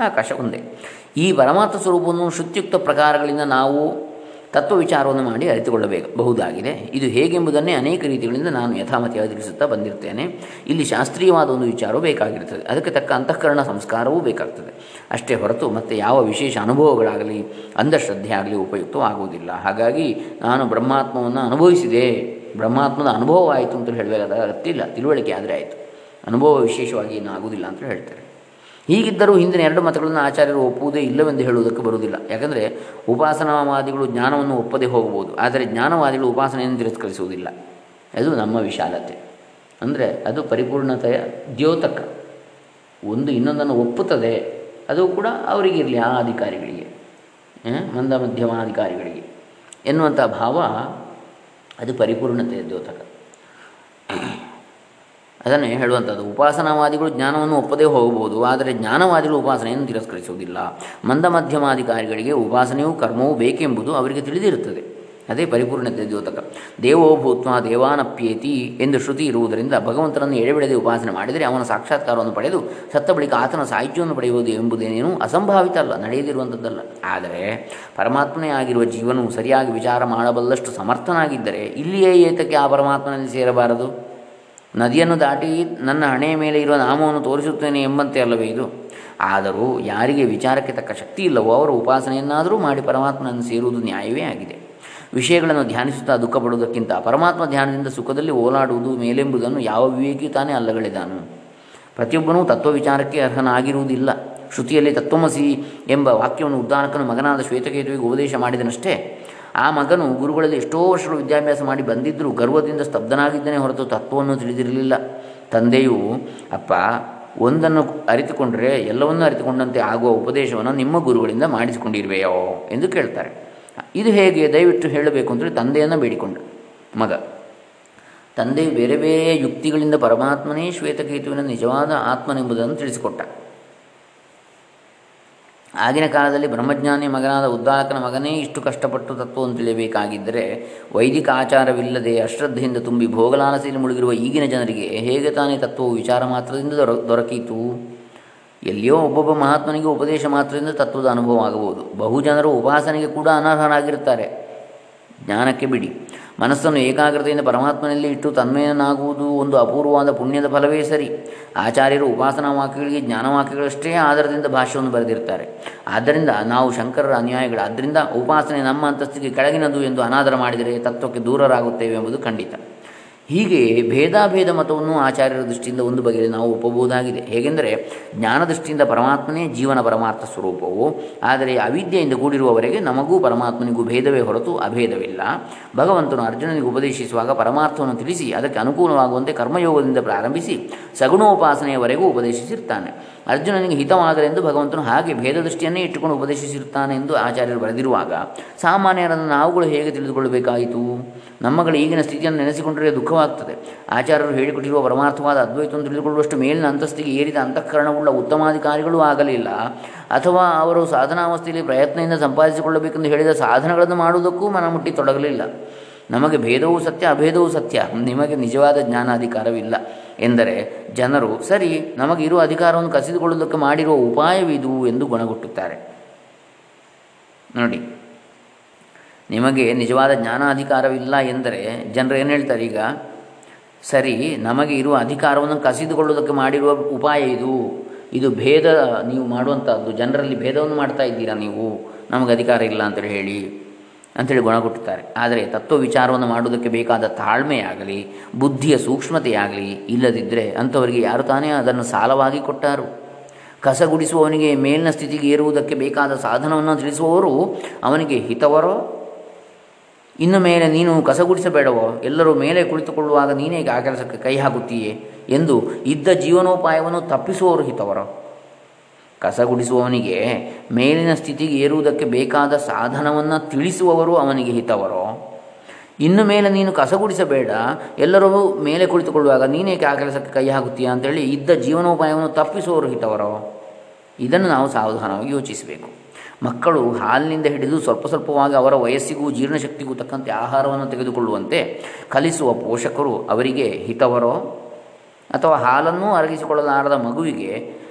ಆಕಾಶ ಒಂದೇ. ಈ ಪರಮಾತ್ಮ ಸ್ವರೂಪವನ್ನು ಶ್ರುತ್ಯುಕ್ತ ಪ್ರಕಾರಗಳಿಂದ ನಾವು ತತ್ವ ವಿಚಾರವನ್ನು ಮಾಡಿ ಅರಿತುಕೊಳ್ಳಬೇಕು. ಬಹುದಾಗಿದೆ. ಇದು ಹೇಗೆಂಬುದನ್ನೇ ಅನೇಕ ರೀತಿಗಳಿಂದ ನಾನು ಯಥಾಮತಿಯಾಗಿ ತಿಳಿಸುತ್ತಾ ಬಂದಿರ್ತೇನೆ. ಇಲ್ಲಿ ಶಾಸ್ತ್ರೀಯವಾದ ಒಂದು ವಿಚಾರವೂ ಬೇಕಾಗಿರುತ್ತದೆ. ಅದಕ್ಕೆ ತಕ್ಕ ಅಂತಃಕರಣ ಸಂಸ್ಕಾರವೂ ಬೇಕಾಗ್ತದೆ. ಅಷ್ಟೇ ಹೊರತು ಮತ್ತೆ ಯಾವ ವಿಶೇಷ ಅನುಭವಗಳಾಗಲಿ, ಅಂಧಶ್ರದ್ಧೆ ಆಗಲಿ ಉಪಯುಕ್ತವಾಗುವುದಿಲ್ಲ ಹಾಗಾಗಿ ನಾನು ಬ್ರಹ್ಮಾತ್ಮವನ್ನು ಅನುಭವಿಸಿದೆ. ಬ್ರಹ್ಮಾತ್ಮದ ಅನುಭವ ಆಯಿತು ಅಂತ ಹೇಳಬೇಕಾದ ಅಗತ್ಯ ಇಲ್ಲ. ತಿಳುವಳಿಕೆ ಆದರೆ ಆಯಿತು. ಅನುಭವ ವಿಶೇಷವಾಗಿ ಏನು ಅಂತ ಹೇಳ್ತಾರೆ. ಹೀಗಿದ್ದರೂ ಹಿಂದಿನ ಎರಡು ಮತಗಳನ್ನು ಆಚಾರ್ಯರು ಒಪ್ಪುವುದೇ ಇಲ್ಲವೆಂದು ಹೇಳುವುದಕ್ಕೆ ಬರುವುದಿಲ್ಲ. ಯಾಕಂದರೆ ಉಪಾಸನಾವಾದಿಗಳು ಜ್ಞಾನವನ್ನು ಒಪ್ಪದೆ ಹೋಗಬಹುದು. ಆದರೆ ಜ್ಞಾನವಾದಿಗಳು ಉಪಾಸನೆಯನ್ನು ತಿರಸ್ಕರಿಸುವುದಿಲ್ಲ. ಅದು ನಮ್ಮ ವಿಶಾಲತೆ. ಅಂದರೆ ಅದು ಪರಿಪೂರ್ಣತೆಯ ದ್ಯೋತಕ. ಒಂದು ಇನ್ನೊಂದನ್ನು ಒಪ್ಪುತ್ತದೆ, ಅದು ಕೂಡ ಅವರಿಗಿರಲಿ ಆ ಅಧಿಕಾರಿಗಳಿಗೆ ಮಂದ ಮಧ್ಯಮ ಅಧಿಕಾರಿಗಳಿಗೆ ಎನ್ನುವಂಥ ಭಾವ ಅದು ಪರಿಪೂರ್ಣತೆಯ ದ್ಯೋತಕ. ಅದನ್ನೇ ಹೇಳುವಂಥದ್ದು. ಉಪಾಸನಾವಾದಿಗಳು ಜ್ಞಾನವನ್ನು ಒಪ್ಪದೇ ಹೋಗಬಹುದು, ಆದರೆ ಜ್ಞಾನವಾದಿಗಳು ಉಪಾಸನೆಯನ್ನು ತಿರಸ್ಕರಿಸುವುದಿಲ್ಲ. ಮಂದ ಮಧ್ಯಮಾಧಿಕಾರಿಗಳಿಗೆ ಉಪಾಸನೆಯೂ ಕರ್ಮವೂ ಬೇಕೆಂಬುದು ಅವರಿಗೆ ತಿಳಿದಿರುತ್ತದೆ. ಅದೇ ಪರಿಪೂರ್ಣತೆ ದ್ಯೋತಕ. ದೇವೋ ಭೂತ್ವ ದೇವಾನಪ್ಯೇತಿ ಎಂದು ಶ್ರುತಿ ಇರುವುದರಿಂದ ಭಗವಂತನನ್ನು ಎಡೆಬಿಡದೆ ಉಪಾಸನೆ ಮಾಡಿದರೆ ಅವನ ಸಾಕ್ಷಾತ್ಕಾರವನ್ನು ಪಡೆದು ಸತ್ತ ಬಳಿಕ ಆತನ ಸಾಹಿತ್ಯವನ್ನು ಪಡೆಯುವುದು ಎಂಬುದೇನೇನು ಅಸಂಭಾವಿತ ಅಲ್ಲ, ನಡೆಯದಿರುವಂಥದ್ದಲ್ಲ. ಆದರೆ ಪರಮಾತ್ಮನೇ ಆಗಿರುವ ಜೀವನವು ಸರಿಯಾಗಿ ವಿಚಾರ ಮಾಡಬಲ್ಲಷ್ಟು ಸಮರ್ಥನಾಗಿದ್ದರೆ ಇಲ್ಲಿಯೇ ಏತಕ್ಕೆ ಆ ಪರಮಾತ್ಮನಲ್ಲಿ ಸೇರಬಾರದು? ನದಿಯನ್ನು ದಾಟಿ ನನ್ನ ಹಣೆಯ ಮೇಲೆ ಇರುವ ನಾಮವನ್ನು ತೋರಿಸುತ್ತೇನೆ ಎಂಬಂತೆ ಅಲ್ಲವೇ ಇದು? ಆದರೂ ಯಾರಿಗೆ ವಿಚಾರಕ್ಕೆ ತಕ್ಕ ಶಕ್ತಿ ಇಲ್ಲವೋ ಅವರು ಉಪಾಸನೆಯನ್ನಾದರೂ ಮಾಡಿ ಪರಮಾತ್ಮನನ್ನು ಸೇರುವುದು ನ್ಯಾಯವೇ ಆಗಿದೆ. ವಿಷಯಗಳನ್ನು ಧ್ಯಾನಿಸುತ್ತಾ ದುಃಖ ಪಡುವುದಕ್ಕಿಂತ ಪರಮಾತ್ಮ ಧ್ಯಾನದಿಂದ ಸುಖದಲ್ಲಿ ಓಲಾಡುವುದು ಮೇಲೆಂಬುದನ್ನು ಯಾವ ವಿವೇಕಿ ತಾನೇ ಅಲ್ಲಗಳಿದಾನು? ಪ್ರತಿಯೊಬ್ಬನೂ ತತ್ವ ವಿಚಾರಕ್ಕೆ ಅರ್ಹನಾಗಿರುವುದಿಲ್ಲ. ಶ್ರುತಿಯಲ್ಲಿ ತತ್ವಮಸಿ ಎಂಬ ವಾಕ್ಯವನ್ನು ಉದ್ದಾನಕನು ಮಗನಾದ ಶ್ವೇತಕೇತುವಿಗೆ ಉಪದೇಶ ಮಾಡಿದನಷ್ಟೇ. ಆ ಮಗನು ಗುರುಗಳಲ್ಲಿ ಎಷ್ಟೋ ವರ್ಷಗಳು ವಿದ್ಯಾಭ್ಯಾಸ ಮಾಡಿ ಬಂದಿದ್ದರೂ ಗರ್ವದಿಂದ ಸ್ತಬ್ಧನಾಗಿದ್ದನೇ ಹೊರತು ತತ್ವವನ್ನು ತಿಳಿದಿರಲಿಲ್ಲ. ತಂದೆಯು, ಅಪ್ಪ, ಒಂದನ್ನು ಅರಿತುಕೊಂಡರೆ ಎಲ್ಲವನ್ನೂ ಅರಿತುಕೊಂಡಂತೆ ಆಗುವ ಉಪದೇಶವನ್ನು ನಿಮ್ಮ ಗುರುಗಳಿಂದ ಮಾಡಿಸಿಕೊಂಡಿರುವೆಯೋ? ಎಂದು ಕೇಳ್ತಾರೆ. ಇದು ಹೇಗೆ? ದಯವಿಟ್ಟು ಹೇಳಬೇಕು ಅಂದರೆ ತಂದೆಯನ್ನು ಬೇಡಿಕೊಂಡ ಮಗ. ತಂದೆ ಬೇರೆ ಬೇರೆ ಯುಕ್ತಿಗಳಿಂದ ಪರಮಾತ್ಮನೇ ಶ್ವೇತಕೇತುವಿನ ನಿಜವಾದ ಆತ್ಮನೆಂಬುದನ್ನು ತಿಳಿಸಿಕೊಟ್ಟ. ಆಗಿನ ಕಾಲದಲ್ಲಿ ಬ್ರಹ್ಮಜ್ಞಾನಿ ಮಗನಾದ ಉದ್ದಾಲಕನ ಮಗನೇ ಇಷ್ಟು ಕಷ್ಟಪಟ್ಟು ತತ್ವವನ್ನು ತಿಳಿಯಬೇಕಾಗಿದ್ದರೆ ವೈದಿಕ ಆಚಾರವಿಲ್ಲದೆ ಅಶ್ರದ್ಧೆಯಿಂದ ತುಂಬಿ ಭೋಗಲಾಲಸೆಯಲ್ಲಿ ಮುಳುಗಿರುವ ಈಗಿನ ಜನರಿಗೆ ಹೇಗೆ ತಾನೇ ತತ್ವವು ವಿಚಾರ ಮಾತ್ರದಿಂದ ದೊರ, ದೊರಕೀತು? ಎಲ್ಲಿಯೋ ಒಬ್ಬೊಬ್ಬ ಮಹಾತ್ಮನಿಗೆ ಉಪದೇಶ ಮಾತ್ರದಿಂದ ತತ್ವದ ಅನುಭವ ಆಗಬಹುದು. ಬಹು ಜನರು ಉಪಾಸನೆಗೆ ಕೂಡ ಅನರ್ಹರಾಗಿರುತ್ತಾರೆ. ಜ್ಞಾನಕ್ಕೆ ಬಿಡಿ. ಮನಸ್ಸನ್ನು ಏಕಾಗ್ರತೆಯಿಂದ ಪರಮಾತ್ಮನಲ್ಲಿ ಇಟ್ಟು ತನ್ಮಯನಾಗುವುದು ಒಂದು ಅಪೂರ್ವವಾದ ಪುಣ್ಯದ ಫಲವೇ ಸರಿ. ಆಚಾರ್ಯರು ಉಪಾಸನಾ ವಾಕ್ಯಗಳಿಗೆ ಜ್ಞಾನವಾಕ್ಯಗಳಷ್ಟೇ ಆಧಾರದಿಂದ ಭಾಷ್ಯವನ್ನು ಬರೆದಿರ್ತಾರೆ ಆದ್ದರಿಂದ ನಾವು ಶಂಕರರ ಅನ್ಯಾಯಗಳು. ಆದ್ದರಿಂದ ಉಪಾಸನೆ ನಮ್ಮ ಅಂತಸ್ತಿಗೆ ಕೆಳಗಿನದು ಎಂದು ಅನಾದರ ಮಾಡಿದರೆ ತತ್ವಕ್ಕೆ ದೂರರಾಗುತ್ತೇವೆ ಎಂಬುದು ಖಂಡಿತ. ಹೀಗೆ ಭೇದಾಭೇದ ಮತವನ್ನು ಆಚಾರ್ಯರ ದೃಷ್ಟಿಯಿಂದ ಒಂದು ಬಗೆಯಲ್ಲಿ ನಾವು ಒಪ್ಪಬಹುದಾಗಿದೆ. ಹೇಗೆಂದರೆ, ಜ್ಞಾನ ದೃಷ್ಟಿಯಿಂದ ಪರಮಾತ್ಮನೇ ಜೀವನ ಪರಮಾರ್ಥ ಸ್ವರೂಪವು, ಆದರೆ ಅವಿದ್ಯೆಯಿಂದ ಕೂಡಿರುವವರೆಗೆ ನಮಗೂ ಪರಮಾತ್ಮನಿಗೂ ಭೇದವೇ ಹೊರತು ಅಭೇದವಿಲ್ಲ. ಭಗವಂತನು ಅರ್ಜುನನಿಗೆ ಉಪದೇಶಿಸುವಾಗ ಪರಮಾರ್ಥವನ್ನು ತಿಳಿಸಿ, ಅದಕ್ಕೆ ಅನುಕೂಲವಾಗುವಂತೆ ಕರ್ಮಯೋಗದಿಂದ ಪ್ರಾರಂಭಿಸಿ, ಸಗುಣೋಪಾಸನೆಯವರೆಗೂ ಉಪದೇಶಿಸಿರ್ತಾನೆ. ಅರ್ಜುನನಿಗೆ ಹಿತವಾದರೆಂದು ಭಗವಂತನು ಹಾಗೆ ಭೇದ ದೃಷ್ಟಿಯನ್ನೇ ಇಟ್ಟುಕೊಂಡು ಉಪದೇಶಿಸಿರುತ್ತಾನೆ ಎಂದು ಆಚಾರ್ಯರು ಬರೆದಿರುವಾಗ, ಸಾಮಾನ್ಯರನ್ನು ನಾವುಗಳು ಹೇಗೆ ತಿಳಿದುಕೊಳ್ಳಬೇಕಾಯಿತು? ನಮ್ಮಗಳ ಈಗಿನ ಸ್ಥಿತಿಯನ್ನು ನೆನೆಸಿಕೊಂಡರೆ ದುಃಖವಾಗ್ತದೆ ಆಚಾರ್ಯರು ಹೇಳಿಕೊಟ್ಟಿರುವ ಪರಮಾರ್ಥವಾದ ಅದ್ವೈತವನ್ನು ತಿಳಿದುಕೊಳ್ಳುವಷ್ಟು ಮೇಲಿನ ಅಂತಸ್ತಿಗೆ ಏರಿದ ಅಂತಃಕರಣವುಳ್ಳ ಉತ್ತಮಾಧಿಕಾರಿಗಳು ಆಗಲಿಲ್ಲ. ಅಥವಾ ಅವರು ಸಾಧನಾವಸ್ಥೆಯಲ್ಲಿ ಪ್ರಯತ್ನದಿಂದ ಸಂಪಾದಿಸಿಕೊಳ್ಳಬೇಕೆಂದು ಹೇಳಿದ ಸಾಧನಗಳನ್ನು ಮಾಡುವುದಕ್ಕೂ ಮನಮುಟ್ಟಿ ತೊಡಗಲಿಲ್ಲ. ನಮಗೆ ಭೇದವೂ ಸತ್ಯ, ಅಭೇದವೂ ಸತ್ಯ. ನಿಮಗೆ ನಿಜವಾದ ಜ್ಞಾನಾಧಿಕಾರವಿಲ್ಲ ಎಂದರೆ ಜನರು, ಸರಿ, ನಮಗೆ ಇರುವ ಅಧಿಕಾರವನ್ನು ಕಸಿದುಕೊಳ್ಳುವುದಕ್ಕೆ ಮಾಡಿರುವ ಉಪಾಯವಿದು ಎಂದು ಗುಣಗುಟ್ಟುತ್ತಾರೆ. ನೋಡಿ, ನಿಮಗೆ ನಿಜವಾದ ಜ್ಞಾನಾಧಿಕಾರವಿಲ್ಲ ಎಂದರೆ ಜನರು ಏನು ಹೇಳ್ತಾರೆ ಈಗ? ಸರಿ, ನಮಗೆ ಇರುವ ಅಧಿಕಾರವನ್ನು ಕಸಿದುಕೊಳ್ಳುವುದಕ್ಕೆ ಮಾಡಿರುವ ಉಪಾಯ ಇದು. ಇದು ಭೇದ, ನೀವು ಮಾಡುವಂಥದ್ದು ಜನರಲ್ಲಿ ಭೇದವನ್ನು ಮಾಡ್ತಾ ಇದ್ದೀರಾ ನೀವು? ನಮಗೆ ಅಧಿಕಾರ ಇಲ್ಲ ಅಂತೇಳಿ ಹೇಳಿ ಅಂಥೇಳಿ ಗುಣಗುಟ್ಟುತ್ತಾರೆ ಆದರೆ ತತ್ವ ವಿಚಾರವನ್ನು ಮಾಡುವುದಕ್ಕೆ ಬೇಕಾದ ತಾಳ್ಮೆಯಾಗಲಿ, ಬುದ್ಧಿಯ ಸೂಕ್ಷ್ಮತೆಯಾಗಲಿ ಇಲ್ಲದಿದ್ದರೆ ಅಂಥವರಿಗೆ ಯಾರು ತಾನೇ ಅದನ್ನು ಸಾಲವಾಗಿ ಕೊಟ್ಟಾರು? ಕಸಗುಡಿಸುವವನಿಗೆ ಮೇಲಿನ ಸ್ಥಿತಿಗೆ ಏರುವುದಕ್ಕೆ ಬೇಕಾದ ಸಾಧನವನ್ನು ತಿಳಿಸುವವರು ಅವನಿಗೆ ಹಿತವರೋ ಇನ್ನು ಮೇಲೆ ನೀನು ಕಸಗುಡಿಸಬೇಡವೋ? ಎಲ್ಲರೂ ಮೇಲೆ ಕುಳಿತುಕೊಳ್ಳುವಾಗ ನೀನೇ ಆ ಕೆಲಸಕ್ಕೆ ಕೈ ಹಾಕುತ್ತೀಯೇ ಎಂದು ಇದ್ದ ಜೀವನೋಪಾಯವನ್ನು ತಪ್ಪಿಸುವವರು ಹಿತವರು. ಕಸಗುಡಿಸುವವನಿಗೆ ಮೇಲಿನ ಸ್ಥಿತಿಗೆ ಏರುವುದಕ್ಕೆ ಬೇಕಾದ ಸಾಧನವನ್ನು ತಿಳಿಸುವವರು ಅವನಿಗೆ ಹಿತವರೋ? ಇನ್ನು ಮೇಲೆ ನೀನು ಕಸಗುಡಿಸಬೇಡ. ಎಲ್ಲರೂ ಮೇಲೆ ಕುಳಿತುಕೊಳ್ಳುವಾಗ ನೀನೇಕೆ ಆ ಕೆಲಸಕ್ಕೆ ಕೈ ಹಾಕುತ್ತೀಯ ಅಂತೇಳಿ ಇದ್ದ ಜೀವನೋಪಾಯವನ್ನು ತಪ್ಪಿಸುವವರು ಹಿತವರೋ? ಇದನ್ನು ನಾವು ಸಾವಧಾನವಾಗಿ ಯೋಚಿಸಬೇಕು. ಮಕ್ಕಳು ಹಾಲಿನಿಂದ ಹಿಡಿದು ಸ್ವಲ್ಪ ಸ್ವಲ್ಪವಾಗಿ ಅವರ ವಯಸ್ಸಿಗೂ ಜೀರ್ಣಶಕ್ತಿಗೂ ತಕ್ಕಂತೆ ಆಹಾರವನ್ನು ತೆಗೆದುಕೊಳ್ಳುವಂತೆ ಕಲಿಸುವ ಪೋಷಕರು ಅವರಿಗೆ ಹಿತವರೋ ಅಥವಾ ಹಾಲನ್ನು ಅರಗಿಸಿಕೊಳ್ಳಲಾರದ ಮಗುವಿಗೆ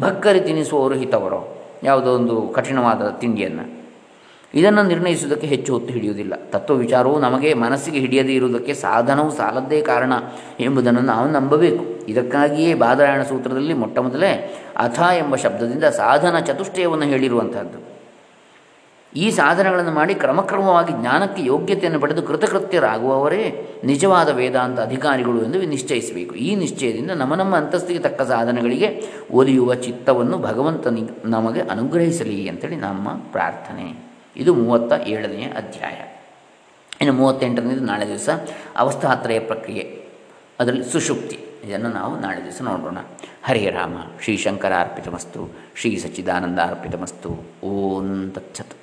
ಭಕ್ಕರಿ ತಿನ್ನಿಸುವವರು ಹಿತವರೋ? ಯಾವುದೋ ಒಂದು ಕಠಿಣವಾದ ತಿಂಡಿಯನ್ನು. ಇದನ್ನು ನಿರ್ಣಯಿಸುವುದಕ್ಕೆ ಹೆಚ್ಚು ಹೊತ್ತು ಹಿಡಿಯುವುದಿಲ್ಲ. ತತ್ವ ವಿಚಾರವು ನಮಗೆ ಮನಸ್ಸಿಗೆ ಹಿಡಿಯದೇ ಇರುವುದಕ್ಕೆ ಸಾಧನವು ಸಾಲದ್ದೇ ಕಾರಣ ಎಂಬುದನ್ನು ನಾವು ನಂಬಬೇಕು. ಇದಕ್ಕಾಗಿಯೇ ಬಾದರಾಯಣ ಸೂತ್ರದಲ್ಲಿ ಮೊಟ್ಟ ಮೊದಲೇ ಅಥ ಎಂಬ ಶಬ್ದದಿಂದ ಸಾಧನ ಚತುಷ್ಟಯವನ್ನು ಹೇಳಿರುವಂತಹದ್ದು. ಈ ಸಾಧನಗಳನ್ನು ಮಾಡಿ ಕ್ರಮಕ್ರಮವಾಗಿ ಜ್ಞಾನಕ್ಕೆ ಯೋಗ್ಯತೆಯನ್ನು ಪಡೆದು ಕೃತಕೃತ್ಯರಾಗುವವರೇ ನಿಜವಾದ ವೇದಾಂತ ಅಧಿಕಾರಿಗಳು ಎಂದು ನಿಶ್ಚಯಿಸಬೇಕು. ಈ ನಿಶ್ಚಯದಿಂದ ನಮ್ಮ ನಮ್ಮ ಅಂತಸ್ತಿಗೆ ತಕ್ಕ ಸಾಧನಗಳಿಗೆ ಒಲಿಯುವ ಚಿತ್ತವನ್ನು ಭಗವಂತನಿ ನಮಗೆ ಅನುಗ್ರಹಿಸಲಿ ಅಂತೇಳಿ ನಮ್ಮ ಪ್ರಾರ್ಥನೆ. ಇದು ಮೂವತ್ತ ಏಳನೆಯ ಅಧ್ಯಾಯ. ಇನ್ನು ಮೂವತ್ತೆಂಟನೇದು ನಾಳೆ ದಿವಸ ಅವಸ್ಥಾತ್ರಯ ಪ್ರಕ್ರಿಯೆ, ಅದರಲ್ಲಿ ಸುಷುಪ್ತಿ ಇದನ್ನು ನಾವು ನಾಳೆ ದಿವಸ ನೋಡೋಣ ಹರೇ ರಾಮ, ಶ್ರೀ ಶಂಕರ ಅರ್ಪಿತಮಸ್ತು ಶ್ರೀ ಸಚ್ಚಿದಾನಂದ ಅರ್ಪಿತಮಸ್ತು, ಓಂ ತತ್ಸತ್.